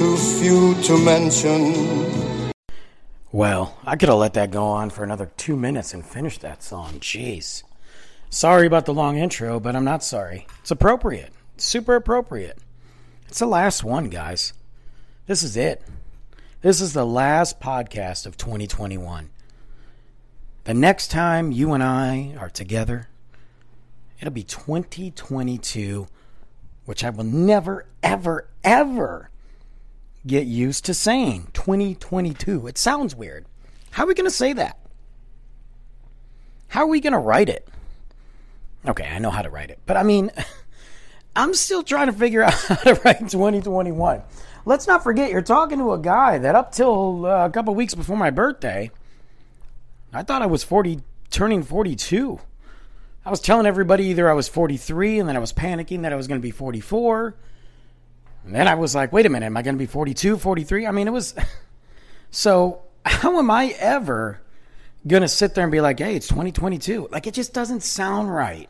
too few to mention. Well, I could have let that go on for another two minutes and finished that song. Jeez. Sorry about the long intro, but I'm not sorry. It's appropriate. It's super appropriate. It's the last one, guys. This is it. This is the last podcast of 2021. The next time you and I are together, it'll be 2022, which I will never, ever, ever get used to saying 2022. It sounds weird. How are we going to say that? How are we going to write it? Okay, I know how to write it. But I mean, I'm still trying to figure out how to write 2021. Let's not forget, you're talking to a guy that up till uh, a couple weeks before my birthday, I thought I was 40, turning 42. I was telling everybody either I was 43 and then I was panicking that I was going to be 44. And then I was like, wait a minute, am I going to be 42, 43? I mean, it was. so, how am I ever going to sit there and be like, hey, it's 2022? Like, it just doesn't sound right.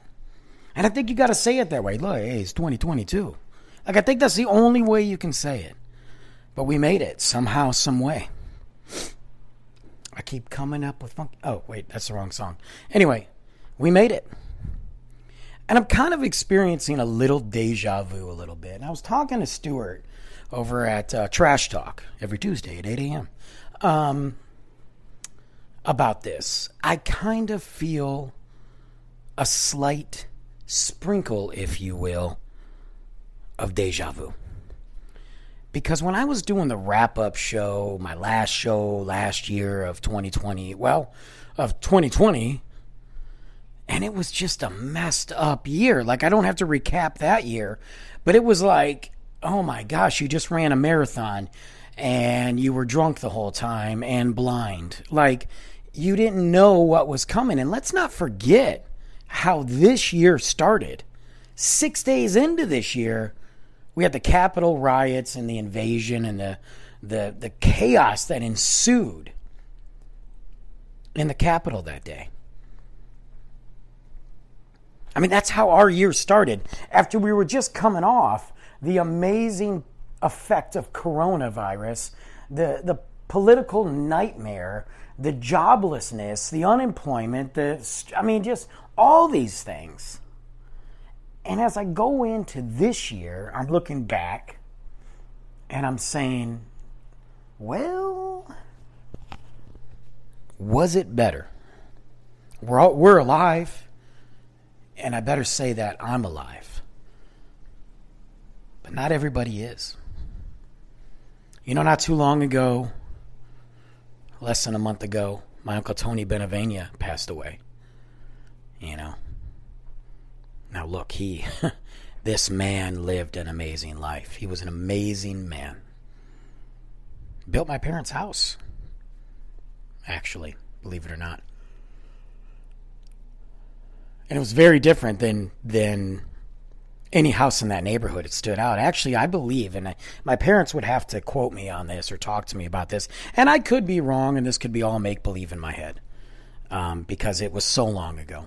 And I think you got to say it that way. Look, hey, it's 2022. Like, I think that's the only way you can say it. But we made it somehow, some way. I keep coming up with funk. Oh, wait, that's the wrong song. Anyway, we made it. And I'm kind of experiencing a little deja vu a little bit. And I was talking to Stuart over at uh, Trash Talk every Tuesday at 8 a.m. Um, about this. I kind of feel a slight sprinkle, if you will, of deja vu. Because when I was doing the wrap up show, my last show last year of 2020, well, of 2020, and it was just a messed up year. Like, I don't have to recap that year, but it was like, oh my gosh, you just ran a marathon and you were drunk the whole time and blind. Like, you didn't know what was coming. And let's not forget how this year started. Six days into this year, we had the Capitol riots and the invasion and the, the, the chaos that ensued in the Capitol that day. I mean, that's how our year started. After we were just coming off the amazing effect of coronavirus, the, the political nightmare, the joblessness, the unemployment, the, I mean, just all these things. And as I go into this year, I'm looking back and I'm saying, well, was it better? We're, all, we're alive and I better say that I'm alive. But not everybody is. You know, not too long ago, less than a month ago, my uncle Tony Benavenia passed away. You know. Now look, he this man lived an amazing life. He was an amazing man. Built my parents' house. Actually, believe it or not and it was very different than than any house in that neighborhood. It stood out. Actually, I believe, and I, my parents would have to quote me on this or talk to me about this, and I could be wrong, and this could be all make believe in my head um, because it was so long ago.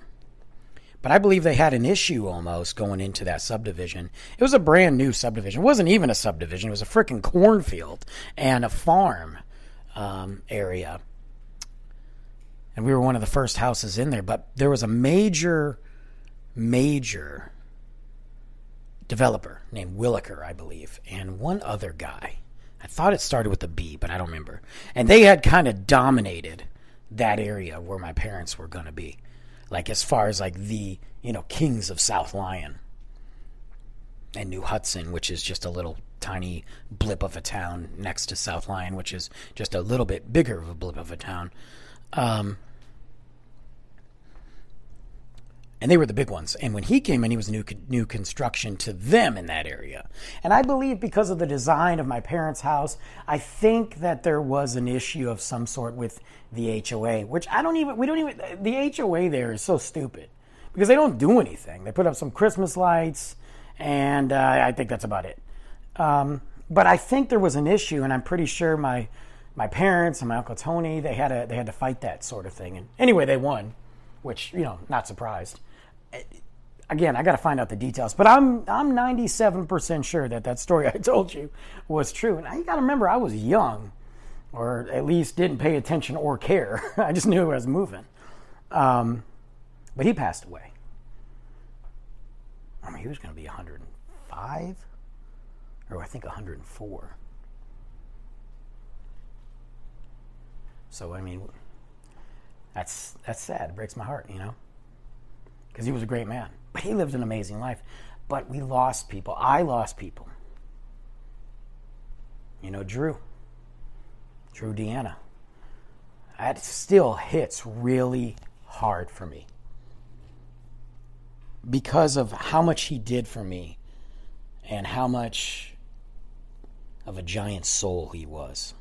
But I believe they had an issue almost going into that subdivision. It was a brand new subdivision. It wasn't even a subdivision. It was a freaking cornfield and a farm um, area and we were one of the first houses in there. But there was a major, major developer named Williker, I believe, and one other guy. I thought it started with a B, but I don't remember. And they had kind of dominated that area where my parents were going to be. Like as far as like the, you know, kings of South Lyon and New Hudson, which is just a little tiny blip of a town next to South Lyon, which is just a little bit bigger of a blip of a town. Um, and they were the big ones. And when he came in, he was new new construction to them in that area. And I believe because of the design of my parents' house, I think that there was an issue of some sort with the HOA, which I don't even we don't even the HOA there is so stupid because they don't do anything. They put up some Christmas lights, and uh, I think that's about it. Um, but I think there was an issue, and I'm pretty sure my my parents and my uncle Tony they had a they had to fight that sort of thing. And anyway, they won, which you know, not surprised again, I got to find out the details, but I'm I'm 97% sure that that story I told you was true. And you got to remember, I was young, or at least didn't pay attention or care. I just knew I was moving. Um, but he passed away. I mean, he was going to be 105, or I think 104. So I mean, that's that's sad. It breaks my heart, you know because he was a great man. But he lived an amazing life. But we lost people. I lost people. You know, Drew. Drew Deanna. That still hits really hard for me because of how much he did for me and how much of a giant soul he was.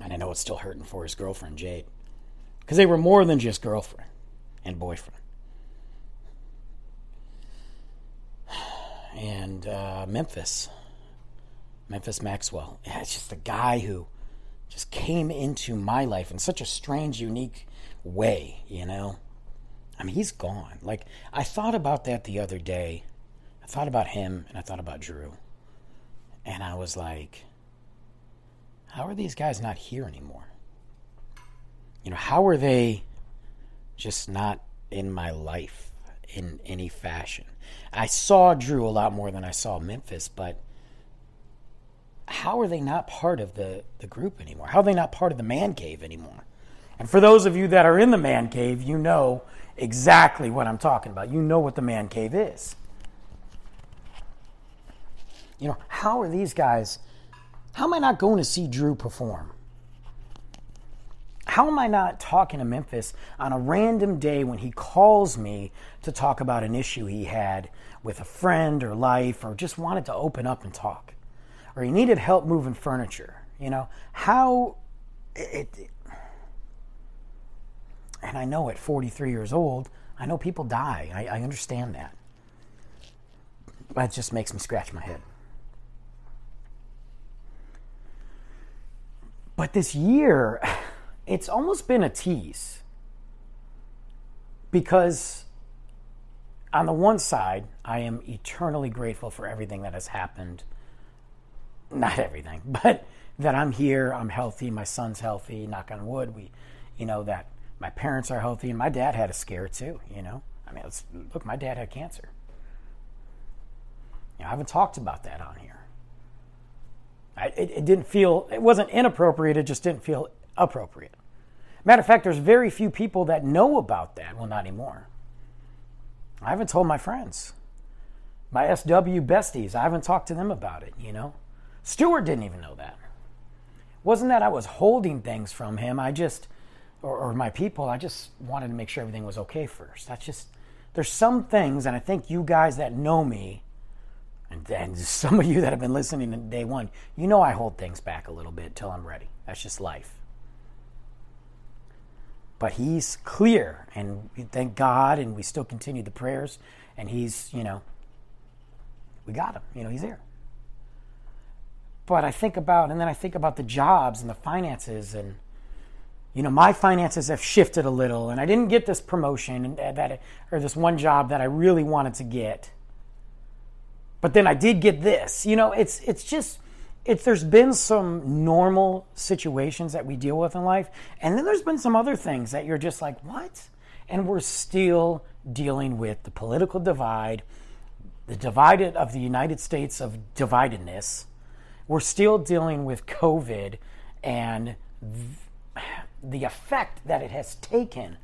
And I know it's still hurting for his girlfriend, Jade because they were more than just girlfriend and boyfriend. And uh, Memphis, Memphis Maxwell. Yeah, it's just a guy who just came into my life in such a strange, unique way, you know? I mean, he's gone. Like, I thought about that the other day. I thought about him and I thought about Drew. And I was like, how are these guys not here anymore? you know, how are they just not in my life in any fashion? I saw Drew a lot more than I saw Memphis, but how are they not part of the, the group anymore? How are they not part of the man cave anymore? And for those of you that are in the man cave, you know exactly what I'm talking about. You know what the man cave is. You know, how are these guys, how am I not going to see Drew perform? How am I not talking to Memphis on a random day when he calls me to talk about an issue he had with a friend or life or just wanted to open up and talk? Or he needed help moving furniture? You know, how it, it and I know at 43 years old, I know people die. I, I understand that. That just makes me scratch my head. But this year, it's almost been a tease because on the one side, I am eternally grateful for everything that has happened. Not everything, but that I'm here, I'm healthy, my son's healthy, knock on wood. We, you know, that my parents are healthy, and my dad had a scare too, you know. I mean, look, my dad had cancer. You know, I haven't talked about that on here. It, it didn't feel, it wasn't inappropriate, it just didn't feel appropriate. Matter of fact, there's very few people that know about that. Well, not anymore. I haven't told my friends. My SW besties, I haven't talked to them about it, you know? Stewart didn't even know that. Wasn't that I was holding things from him. I just, or, or my people, I just wanted to make sure everything was okay first. That's just, there's some things, and I think you guys that know me, and then some of you that have been listening to day one, you know I hold things back a little bit till I'm ready. That's just life. But he's clear, and thank God, and we still continue the prayers, and he's, you know, we got him. You know, he's there. But I think about, and then I think about the jobs and the finances, and you know, my finances have shifted a little, and I didn't get this promotion and that, or this one job that I really wanted to get. But then I did get this. You know, it's it's just it's there's been some normal situations that we deal with in life, and then there's been some other things that you're just like, what? And we're still dealing with the political divide, the divided of the United States of dividedness. We're still dealing with COVID and the effect that it has taken,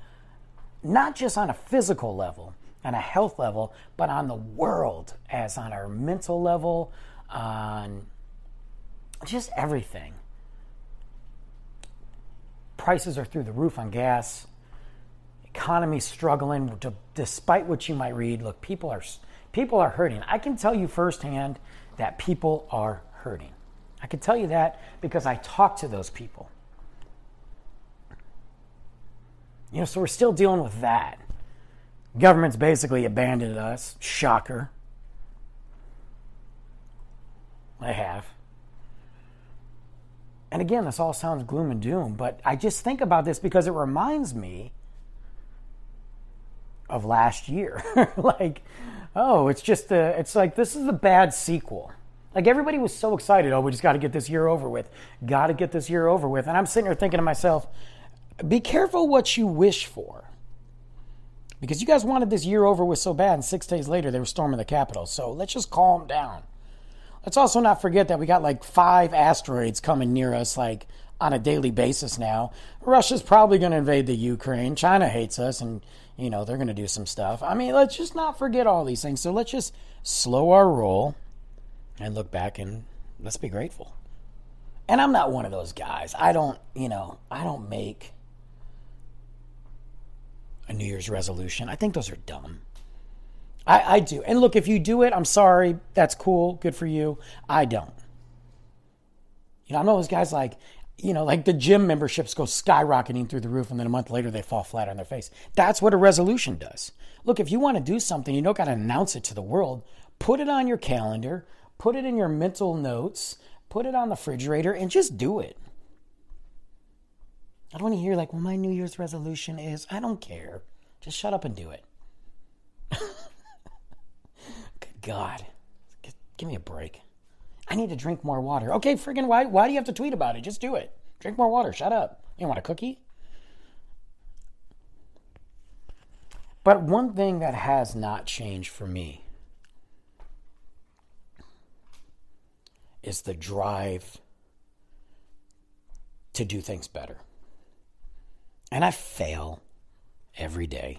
not just on a physical level, on a health level, but on the world, as on our mental level, on just everything. Prices are through the roof on gas. Economy struggling. Despite what you might read, look, people are people are hurting. I can tell you firsthand that people are hurting. I can tell you that because I talk to those people. You know, so we're still dealing with that. Government's basically abandoned us. Shocker. I have. And again, this all sounds gloom and doom, but I just think about this because it reminds me of last year. like, oh, it's just a, it's like this is a bad sequel. Like everybody was so excited, oh, we just got to get this year over with. Got to get this year over with. And I'm sitting here thinking to myself, be careful what you wish for. Because you guys wanted this year over with so bad, and six days later they were storming the Capitol. So let's just calm down. Let's also not forget that we got like five asteroids coming near us, like on a daily basis now. Russia's probably going to invade the Ukraine. China hates us, and you know they're going to do some stuff. I mean, let's just not forget all these things. So let's just slow our roll and look back and let's be grateful. And I'm not one of those guys. I don't, you know, I don't make New Year's resolution. I think those are dumb. I, I do. And look, if you do it, I'm sorry. That's cool. Good for you. I don't. You know, I'm those guys like, you know, like the gym memberships go skyrocketing through the roof and then a month later they fall flat on their face. That's what a resolution does. Look, if you want to do something, you don't got to announce it to the world. Put it on your calendar, put it in your mental notes, put it on the refrigerator, and just do it. I don't want to hear like, well, my New Year's resolution is, I don't care. Just shut up and do it. Good God. Give me a break. I need to drink more water. Okay, friggin' why why do you have to tweet about it? Just do it. Drink more water. Shut up. You want a cookie? But one thing that has not changed for me is the drive to do things better. And I fail every day.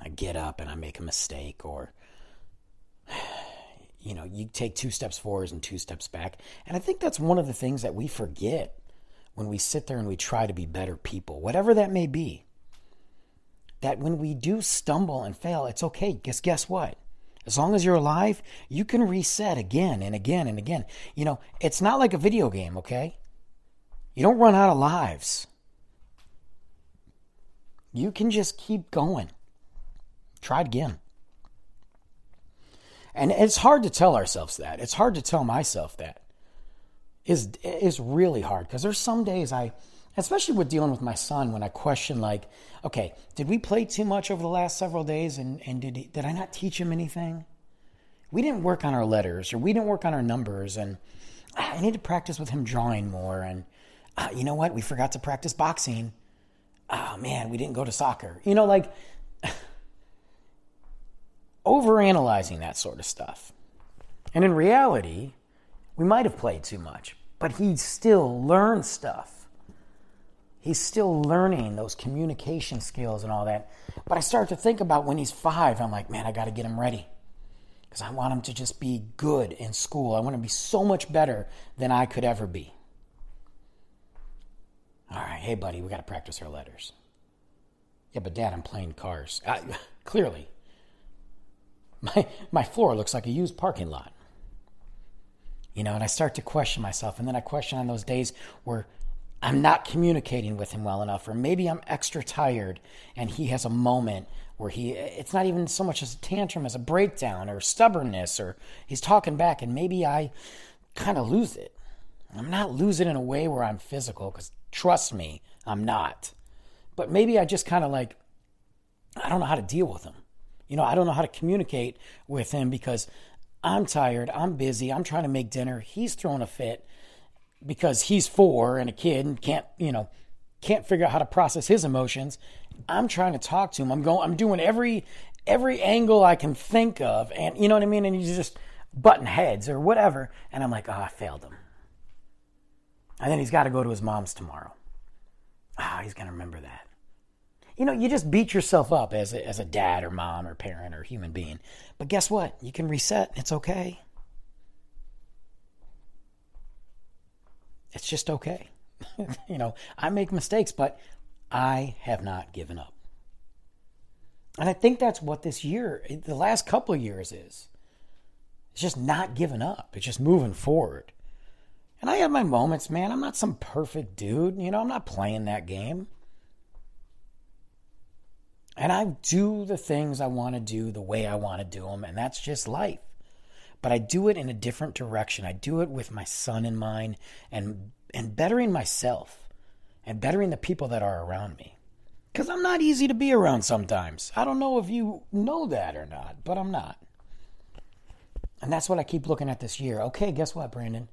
I get up and I make a mistake, or, you know, you take two steps forward and two steps back. And I think that's one of the things that we forget when we sit there and we try to be better people, whatever that may be. That when we do stumble and fail, it's okay. Guess guess what? As long as you're alive, you can reset again and again and again. You know, it's not like a video game, okay? You don't run out of lives. You can just keep going. Try it again. And it's hard to tell ourselves that. It's hard to tell myself that. Is is really hard because there's some days I especially with dealing with my son when I question like, okay, did we play too much over the last several days and, and did he, did I not teach him anything? We didn't work on our letters or we didn't work on our numbers and ah, I need to practice with him drawing more and uh, you know what? We forgot to practice boxing oh man, we didn't go to soccer. You know, like overanalyzing that sort of stuff. And in reality, we might have played too much, but he still learns stuff. He's still learning those communication skills and all that. But I start to think about when he's five, I'm like, man, I got to get him ready. Because I want him to just be good in school. I want him to be so much better than I could ever be. All right, hey, buddy, we got to practice our letters. Yeah, but Dad, I'm playing cars. I, clearly, my, my floor looks like a used parking lot. You know, and I start to question myself. And then I question on those days where I'm not communicating with him well enough, or maybe I'm extra tired and he has a moment where he, it's not even so much as a tantrum as a breakdown or stubbornness, or he's talking back, and maybe I kind of lose it. I'm not losing in a way where I'm physical, because trust me, I'm not. But maybe I just kind of like, I don't know how to deal with him. You know, I don't know how to communicate with him because I'm tired, I'm busy, I'm trying to make dinner. He's throwing a fit because he's four and a kid and can't, you know, can't figure out how to process his emotions. I'm trying to talk to him. I'm going I'm doing every every angle I can think of, and you know what I mean. And you just button heads or whatever, and I'm like, oh, I failed him. And then he's got to go to his mom's tomorrow. Ah, oh, he's gonna remember that. You know, you just beat yourself up as a, as a dad or mom or parent or human being. But guess what? You can reset. It's okay. It's just okay. you know, I make mistakes, but I have not given up. And I think that's what this year, the last couple years is. It's just not giving up. It's just moving forward. And I have my moments, man. I'm not some perfect dude. You know, I'm not playing that game. And I do the things I want to do the way I want to do them, and that's just life. But I do it in a different direction. I do it with my son in mind and and bettering myself and bettering the people that are around me. Cuz I'm not easy to be around sometimes. I don't know if you know that or not, but I'm not. And that's what I keep looking at this year. Okay, guess what, Brandon?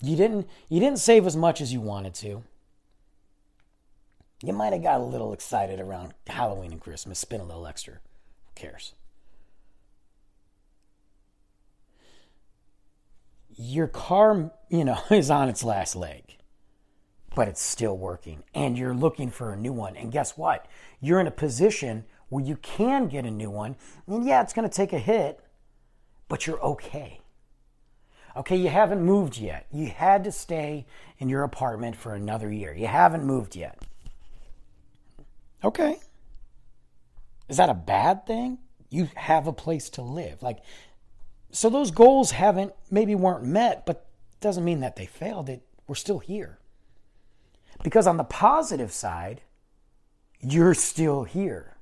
You didn't you didn't save as much as you wanted to. You might have got a little excited around Halloween and Christmas, spend a little extra. Who cares? Your car, you know, is on its last leg, but it's still working, and you're looking for a new one. And guess what? You're in a position where you can get a new one. And yeah, it's going to take a hit, but you're okay. Okay, you haven't moved yet. You had to stay in your apartment for another year. You haven't moved yet. Okay. Is that a bad thing? You have a place to live. Like so those goals haven't maybe weren't met, but doesn't mean that they failed. It we're still here. Because on the positive side, you're still here.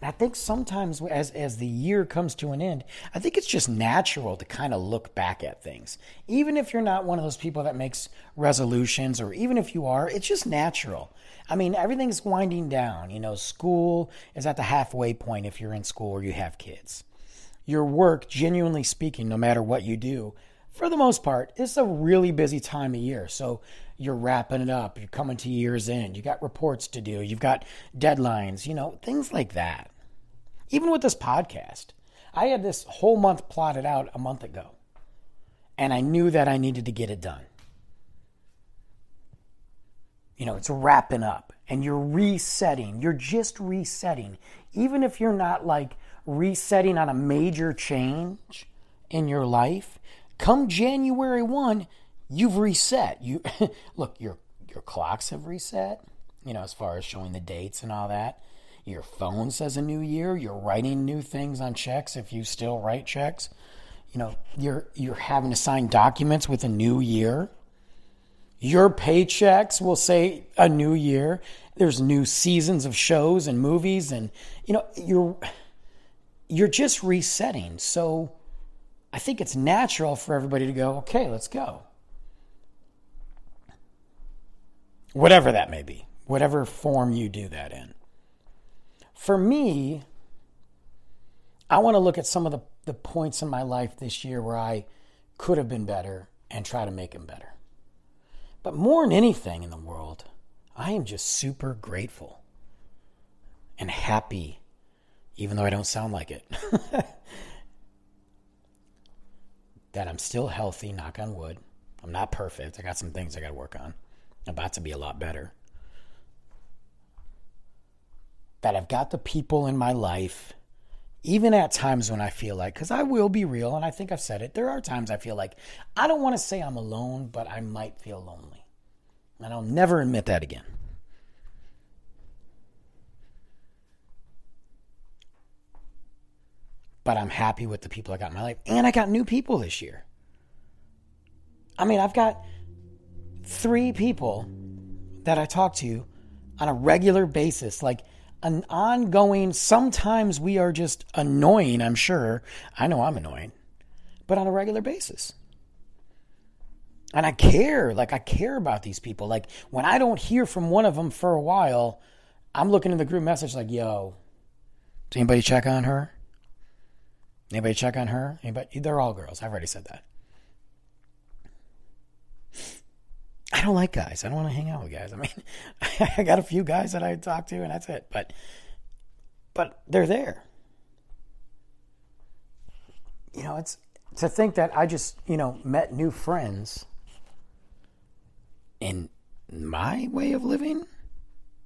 I think sometimes as as the year comes to an end, I think it's just natural to kind of look back at things. Even if you're not one of those people that makes resolutions or even if you are, it's just natural. I mean, everything's winding down. You know, school is at the halfway point if you're in school or you have kids. Your work, genuinely speaking, no matter what you do, for the most part, it's a really busy time of year. So you're wrapping it up, you're coming to year's end, you got reports to do, you've got deadlines, you know, things like that. Even with this podcast, I had this whole month plotted out a month ago, and I knew that I needed to get it done. You know, it's wrapping up and you're resetting. You're just resetting. Even if you're not like resetting on a major change in your life, come January 1, you've reset. You look, your your clocks have reset, you know, as far as showing the dates and all that. Your phone says a new year, you're writing new things on checks if you still write checks. You know, you're you're having to sign documents with a new year. Your paychecks will say a new year. There's new seasons of shows and movies and you know, you're you're just resetting. So I think it's natural for everybody to go, "Okay, let's go." Whatever that may be. Whatever form you do that in. For me, I want to look at some of the, the points in my life this year where I could have been better and try to make them better. But more than anything in the world, I am just super grateful and happy, even though I don't sound like it, that I'm still healthy, knock on wood. I'm not perfect. I got some things I got to work on. About to be a lot better. That I've got the people in my life, even at times when I feel like, because I will be real, and I think I've said it, there are times I feel like I don't want to say I'm alone, but I might feel lonely. And I'll never admit that again. But I'm happy with the people I got in my life. And I got new people this year. I mean, I've got three people that I talk to on a regular basis, like an ongoing, sometimes we are just annoying, I'm sure. I know I'm annoying, but on a regular basis. And I care, like I care about these people. Like when I don't hear from one of them for a while, I'm looking in the group message like, "Yo, does anybody check on her? Anybody check on her? Anybody? They're all girls. I've already said that. I don't like guys. I don't want to hang out with guys. I mean, I got a few guys that I talk to, and that's it. But but they're there. You know, it's to think that I just, you know, met new friends in my way of living.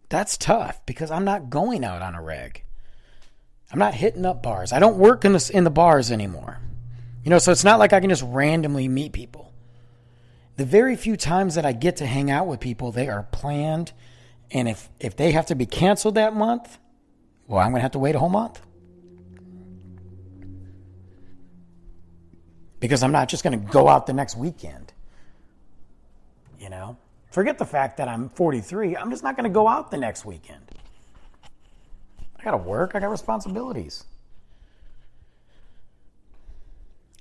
That's tough because I'm not going out on a reg. I'm not hitting up bars. I don't work in the in the bars anymore. You know, so it's not like I can just randomly meet people. The very few times that I get to hang out with people, they are planned, and if if they have to be canceled that month, well, I'm going to have to wait a whole month. Because I'm not just going to go out the next weekend. You know? Forget the fact that I'm 43. I'm just not going to go out the next weekend. I got to work, I got responsibilities.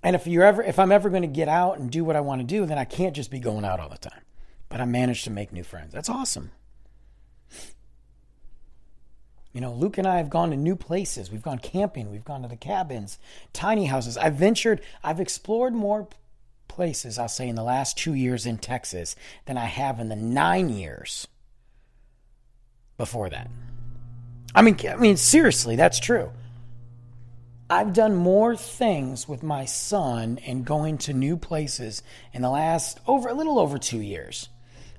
And if you're ever if I'm ever going to get out and do what I want to do, then I can't just be going out all the time. But I managed to make new friends. That's awesome. You know, Luke and I have gone to new places. We've gone camping, we've gone to the cabins, tiny houses. I've ventured, I've explored more places, I'll say, in the last two years in Texas than I have in the nine years before that. I mean, I mean, seriously, that's true. I've done more things with my son and going to new places in the last over a little over two years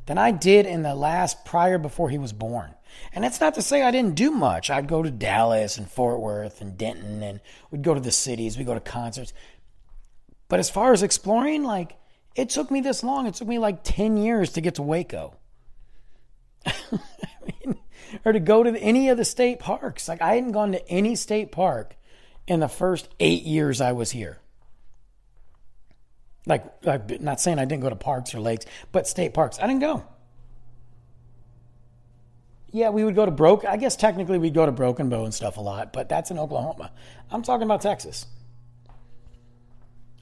than I did in the last prior before he was born. And that's not to say I didn't do much. I'd go to Dallas and Fort Worth and Denton and we'd go to the cities, we'd go to concerts. But as far as exploring, like, it took me this long. It took me like 10 years to get to Waco. I mean, or to go to any of the state parks. Like, I hadn't gone to any state park in the first eight years I was here. Like, I'm not saying I didn't go to parks or lakes, but state parks. I didn't go. Yeah, we would go to Broke. I guess technically we'd go to Broken Bow and stuff a lot, but that's in Oklahoma. I'm talking about Texas.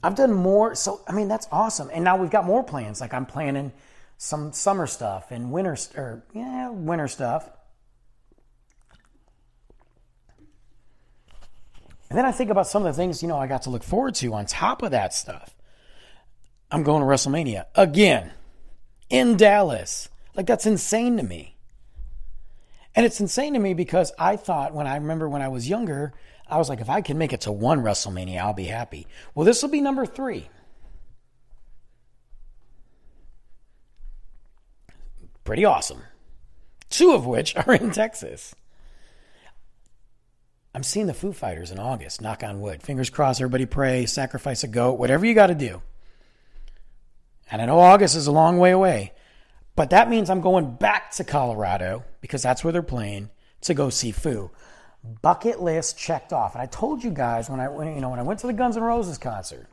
I've done more. So, I mean, that's awesome. And now we've got more plans. Like, I'm planning some summer stuff and winter, or yeah, winter stuff. And then I think about some of the things, you know, I got to look forward to on top of that stuff. I'm going to WrestleMania again in Dallas. Like, that's insane to me. And it's insane to me because I thought when I remember when I was younger, I was like, if I can make it to one WrestleMania, I'll be happy. Well, this will be number three. Pretty awesome. Two of which are in Texas. I'm seeing the Foo Fighters in August. Knock on wood. Fingers crossed. Everybody pray, sacrifice a goat, whatever you got to do. And I know August is a long way away, but that means I'm going back to Colorado because that's where they're playing to go see Foo. Bucket list checked off. And I told you guys when I went, you know, when I went to the Guns N' Roses concert,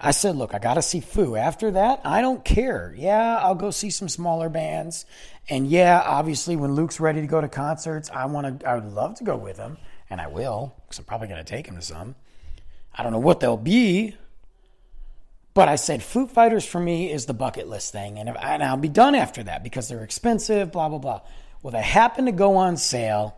I said, look, I got to see Foo. After that, I don't care. Yeah, I'll go see some smaller bands. And yeah, obviously, when Luke's ready to go to concerts, I want to, I would love to go with him and I will, because I'm probably going to take him to some. I don't know what they'll be, but I said Foo Fighters for me is the bucket list thing, and, if, and I'll be done after that because they're expensive, blah, blah, blah. Well, they happen to go on sale,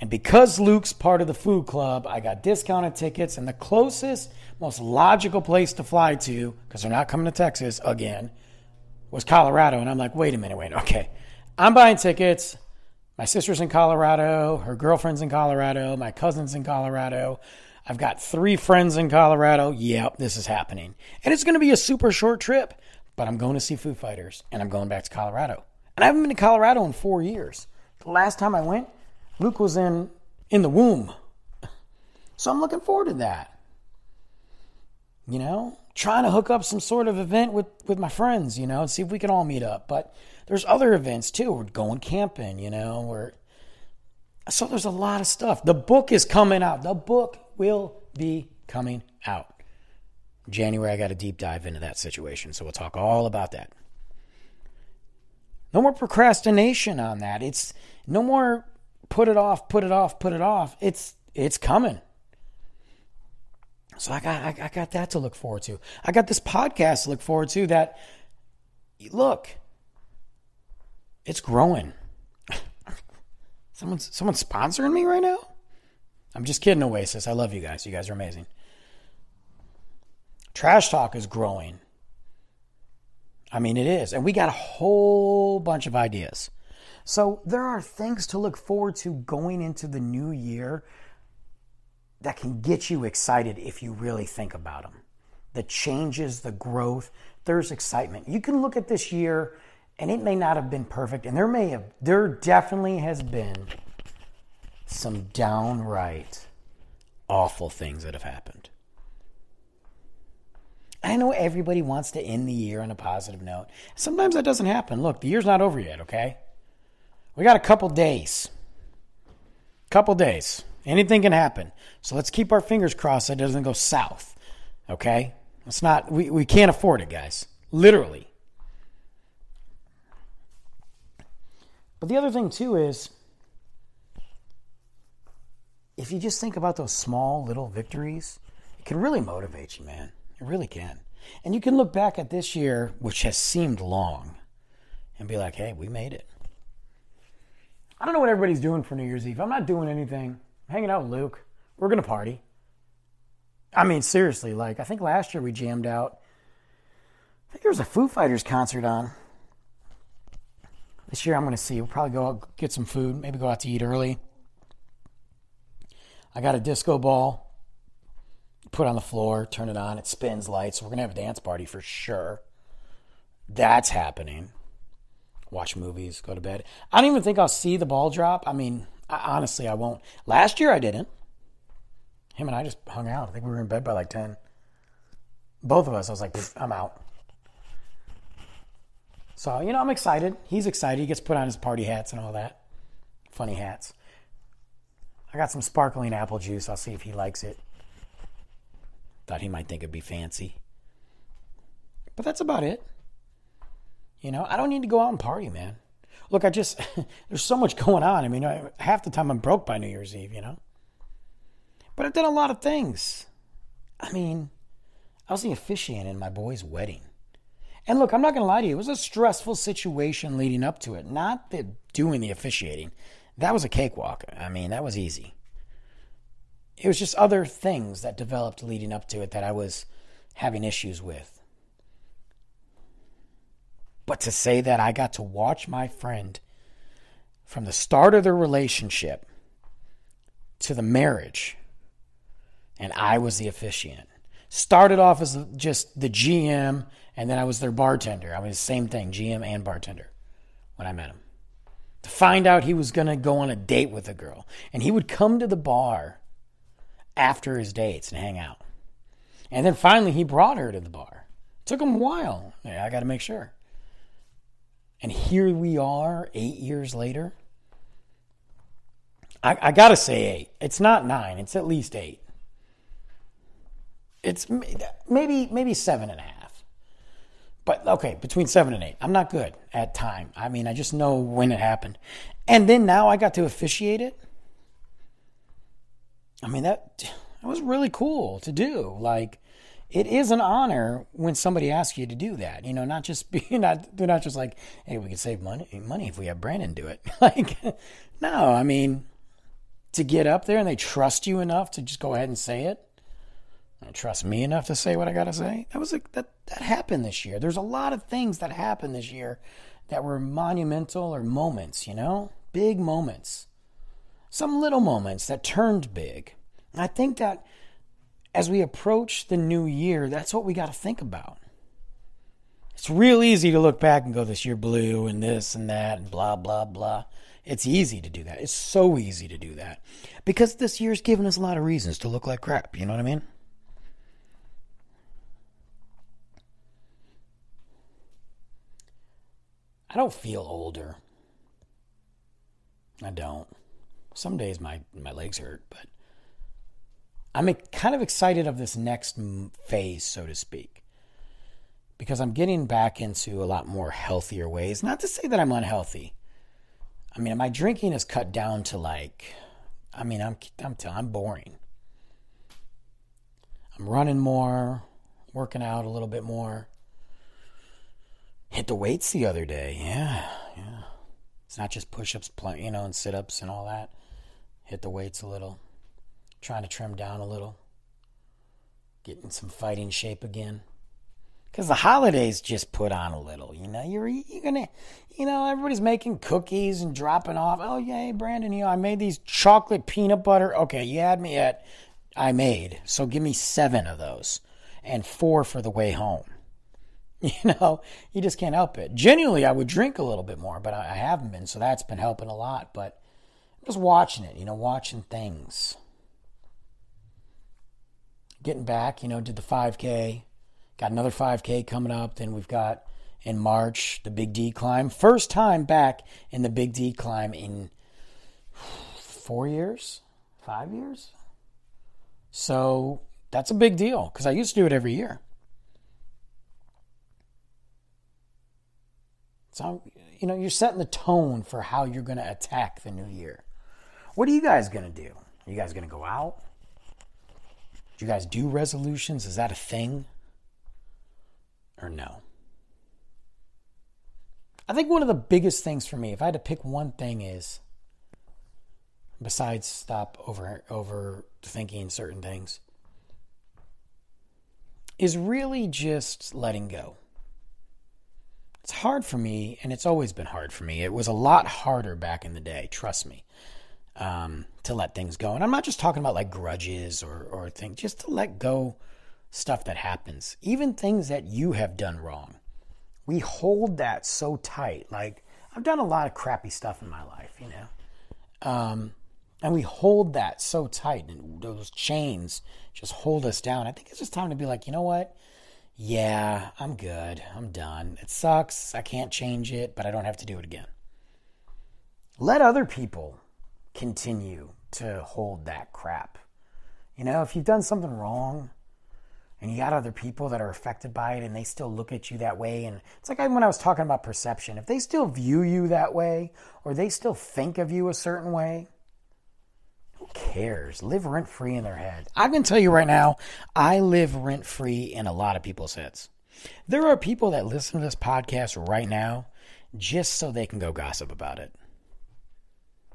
and because Luke's part of the Foo Club, I got discounted tickets, and the closest, most logical place to fly to, because they're not coming to Texas again, was Colorado. And I'm like, wait a minute, wait, okay. I'm buying tickets. My sister's in Colorado, her girlfriend's in Colorado, my cousin's in Colorado. I've got three friends in Colorado. Yep, this is happening. And it's going to be a super short trip, but I'm going to see Foo Fighters and I'm going back to Colorado. And I haven't been to Colorado in four years. The last time I went, Luke was in in the womb. So I'm looking forward to that. You know, trying to hook up some sort of event with with my friends, you know, and see if we can all meet up. But there's other events too. We're going camping, you know, we're so there's a lot of stuff. The book is coming out. The book will be coming out. January, I got a deep dive into that situation. So we'll talk all about that. No more procrastination on that. It's no more put it off, put it off, put it off. It's it's coming. So I got I, I got that to look forward to. I got this podcast to look forward to that look, it's growing. Someone's someone's sponsoring me right now? I'm just kidding, Oasis. I love you guys. You guys are amazing. Trash talk is growing. I mean, it is. And we got a whole bunch of ideas. So there are things to look forward to going into the new year that can get you excited if you really think about them. The changes, the growth, there's excitement. You can look at this year and it may not have been perfect and there may have there definitely has been some downright awful things that have happened. I know everybody wants to end the year on a positive note. Sometimes that doesn't happen. Look, the year's not over yet, okay? We got a couple days. Couple days. Anything can happen. So let's keep our fingers crossed that it doesn't go south. Okay? It's not we, we can't afford it, guys. Literally. But the other thing too is if you just think about those small little victories, it can really motivate you, man. It really can. And you can look back at this year, which has seemed long, and be like, hey, we made it. I don't know what everybody's doing for New Year's Eve. I'm not doing anything. I'm hanging out with Luke. We're going to party. I mean, seriously, like, I think last year we jammed out. I think there was a Foo Fighters concert on. This year I'm going to see. We'll probably go out, get some food, maybe go out to eat early. I got a disco ball. Put on the floor, turn it on, it spins lights. We're going to have a dance party for sure. That's happening. Watch movies, go to bed. I don't even think I'll see the ball drop. I mean, I, honestly, I won't. Last year I didn't. Him and I just hung out. I think we were in bed by like 10. Both of us, I was like, I'm out. So, you know, I'm excited. He's excited. He gets put on his party hats and all that. Funny hats. I got some sparkling apple juice. I'll see if he likes it. Thought he might think it'd be fancy. But that's about it. You know, I don't need to go out and party, man. Look, I just, there's so much going on. I mean, half the time I'm broke by New Year's Eve, you know? But I've done a lot of things. I mean, I was the officiant in my boy's wedding. And look, I'm not going to lie to you. It was a stressful situation leading up to it. Not the doing the officiating. That was a cakewalk. I mean, that was easy. It was just other things that developed leading up to it that I was having issues with. But to say that I got to watch my friend from the start of their relationship to the marriage, and I was the officiant. Started off as just the GM, and then I was their bartender. I was the same thing, GM and bartender, when I met him to find out he was going to go on a date with a girl. And he would come to the bar after his dates and hang out. And then finally he brought her to the bar. It took him a while. Yeah, I got to make sure. And here we are, eight years later. I, I got to say eight. It's not nine, it's at least eight. It's maybe maybe seven and a half. But okay, between seven and eight. I'm not good at time. I mean, I just know when it happened. And then now I got to officiate it. I mean, that, that was really cool to do. Like, it is an honor when somebody asks you to do that. You know, not just being not they're not just like, hey, we can save money money if we have Brandon do it. like, no, I mean, to get up there and they trust you enough to just go ahead and say it trust me enough to say what I got to say. That was a, that that happened this year. There's a lot of things that happened this year that were monumental or moments, you know, big moments. Some little moments that turned big. And I think that as we approach the new year, that's what we got to think about. It's real easy to look back and go, this year blue and this and that and blah, blah, blah. It's easy to do that. It's so easy to do that because this year's given us a lot of reasons to look like crap. You know what I mean? I don't feel older. I don't. Some days my my legs hurt, but I'm kind of excited of this next phase, so to speak, because I'm getting back into a lot more healthier ways. Not to say that I'm unhealthy. I mean, my drinking is cut down to like, I mean, I'm I'm I'm boring. I'm running more, working out a little bit more. Hit the weights the other day. Yeah, yeah. It's not just push ups, you know, and sit ups and all that. Hit the weights a little. Trying to trim down a little. Getting some fighting shape again. because the holidays just put on a little. You know, you're you're gonna, you know, everybody's making cookies and dropping off. Oh hey, Brandon, you know, I made these chocolate peanut butter. Okay, you had me at I made, so give me seven of those and four for the way home. You know, you just can't help it. Genuinely, I would drink a little bit more, but I haven't been, so that's been helping a lot. But I'm just watching it, you know, watching things. Getting back, you know, did the 5K Got another 5K coming up. Then we've got in March the Big D climb. First time back in the Big D climb in four years, five years. So that's a big deal because I used to do it every year. So, you know, you're setting the tone for how you're going to attack the new year. What are you guys going to do? Are you guys going to go out? Do you guys do resolutions? Is that a thing? or no? I think one of the biggest things for me, if I had to pick one thing, is besides stop over over thinking certain things, is really just letting go. It's hard for me, and it's always been hard for me. It was a lot harder back in the day, trust me, um, to let things go. And I'm not just talking about like grudges or, or things, just to let go stuff that happens, even things that you have done wrong. We hold that so tight. Like, I've done a lot of crappy stuff in my life, you know. Um, and we hold that so tight, and those chains just hold us down. I think it's just time to be like, you know what? Yeah, I'm good. I'm done. It sucks. I can't change it, but I don't have to do it again. Let other people continue to hold that crap. You know, if you've done something wrong, and you got other people that are affected by it and they still look at you that way and it's like when i was talking about perception if they still view you that way or they still think of you a certain way cares live rent free in their head going to tell you right now i live rent free in a lot of people's heads there are people that listen to this podcast right now just so they can go gossip about it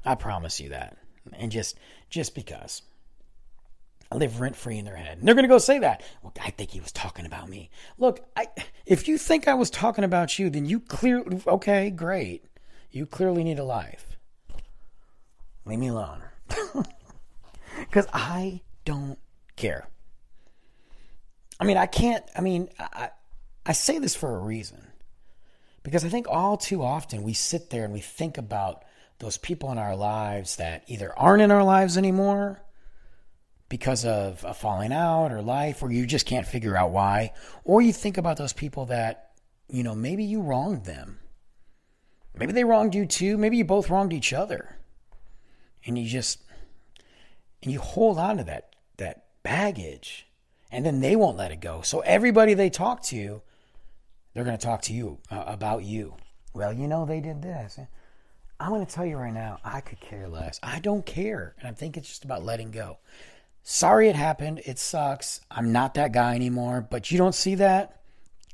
i promise you that and just just because I live rent free in their head. And they're going to go say that. Well, I think he was talking about me. Look, I, if you think I was talking about you, then you clearly, okay, great. You clearly need a life. Leave me alone. Because I don't care. I mean, I can't, I mean, I, I say this for a reason. Because I think all too often we sit there and we think about those people in our lives that either aren't in our lives anymore because of a falling out or life, or you just can't figure out why, or you think about those people that, you know, maybe you wronged them. Maybe they wronged you too. Maybe you both wronged each other. And you just, and you hold on to that, that baggage and then they won't let it go. So everybody they talk to, they're going to talk to you uh, about you. Well, you know, they did this. I'm going to tell you right now, I could care less. I don't care. And I think it's just about letting go. Sorry it happened. It sucks. I'm not that guy anymore, but you don't see that?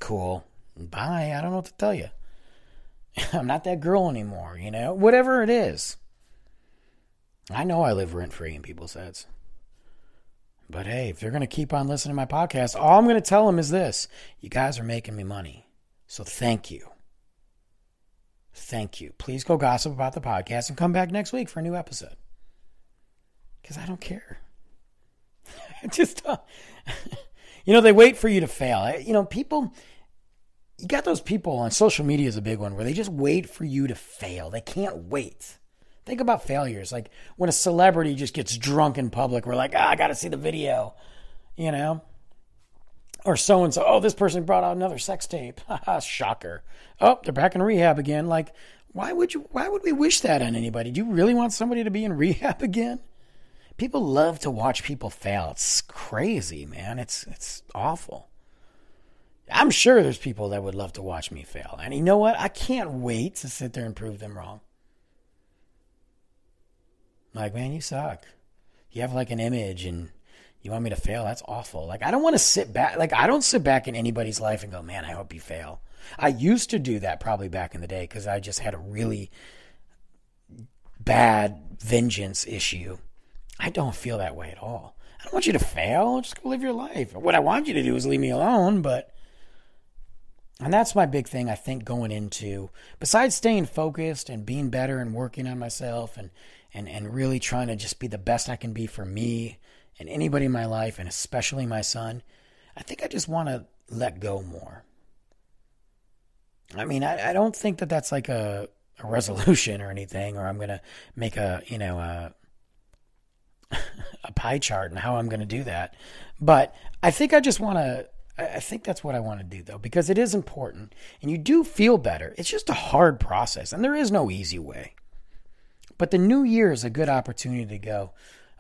Cool. Bye. I don't know what to tell you. I'm not that girl anymore, you know? Whatever it is. I know I live rent free in people's heads. But hey, if they're going to keep on listening to my podcast, all I'm going to tell them is this you guys are making me money. So thank you. Thank you. Please go gossip about the podcast and come back next week for a new episode. Because I don't care. just, you know, they wait for you to fail. You know, people, you got those people on social media is a big one where they just wait for you to fail. They can't wait. Think about failures. Like when a celebrity just gets drunk in public, we're like, ah, I got to see the video, you know? Or so and so, oh, this person brought out another sex tape. Shocker. Oh, they're back in rehab again. Like, why would you, why would we wish that on anybody? Do you really want somebody to be in rehab again? people love to watch people fail. It's crazy, man. It's it's awful. I'm sure there's people that would love to watch me fail. And you know what? I can't wait to sit there and prove them wrong. Like, man, you suck. You have like an image and you want me to fail? That's awful. Like, I don't want to sit back. Like, I don't sit back in anybody's life and go, man, I hope you fail. I used to do that probably back in the day because I just had a really bad vengeance issue I don't feel that way at all. I don't want you to fail. Just go live your life. What I want you to do is leave me alone, but And that's my big thing, I think, going into, besides staying focused and being better and working on myself and, and, and really trying to just be the best I can be for me and anybody in my life, and especially my son, I think I just want to let go more. I mean, I, I don't think that that's like a, a resolution or anything, or I'm going to make a, you know, a, a pie chart and how I'm going to do that. But I think I just want to I think that's what I want to do though, because it is important and you do feel better. It's just a hard process and there is no easy way. But the new year is a good opportunity to go,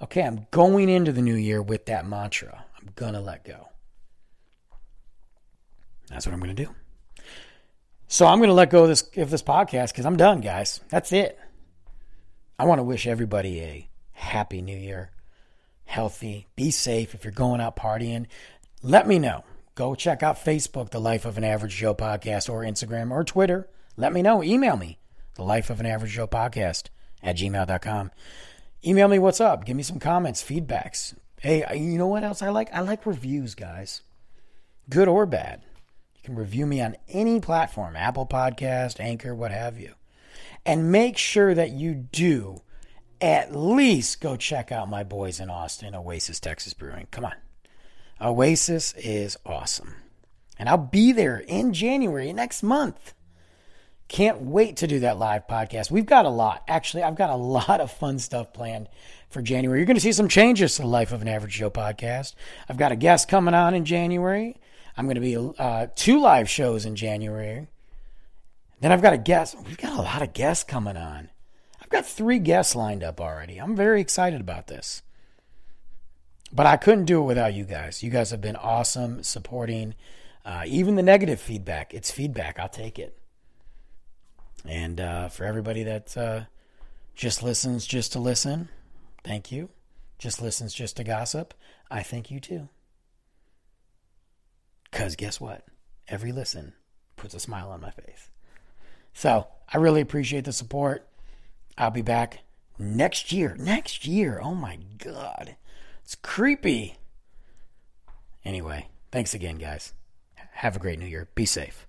okay, I'm going into the new year with that mantra. I'm going to let go. That's what I'm going to do. So I'm going to let go of this, of this podcast because I'm done, guys. That's it. I want to wish everybody a happy new year, healthy, be safe. If you're going out partying, let me know go check out Facebook, The Life of an Average Joe Podcast, or Instagram or Twitter. Let me know. Email me, The Life of an Average Joe Podcast at gmail.com. Email me what's up. Give me some comments, feedbacks. Hey, you know what else I like? I like reviews, guys. Good or bad. You can review me on any platform Apple Podcast, Anchor, what have you. And make sure that you do at least go check out my boys in Austin, Oasis Texas Brewing. Come on. Oasis is awesome. And I'll be there in January next month. Can't wait to do that live podcast. We've got a lot. Actually, I've got a lot of fun stuff planned for January. You're going to see some changes to the Life of an Average Joe podcast. I've got a guest coming on in January. I'm going to be uh, two live shows in January. Then I've got a guest. We've got a lot of guests coming on. I've got three guests lined up already. I'm very excited about this. But I couldn't do it without you guys. You guys have been awesome supporting uh, even the negative feedback. It's feedback. I'll take it. And uh, for everybody that uh, just listens just to listen, thank you. Just listens just to gossip, I thank you too. Because guess what? Every listen puts a smile on my face. So I really appreciate the support. I'll be back next year. Next year. Oh my God. It's creepy. Anyway, thanks again, guys. Have a great new year. Be safe.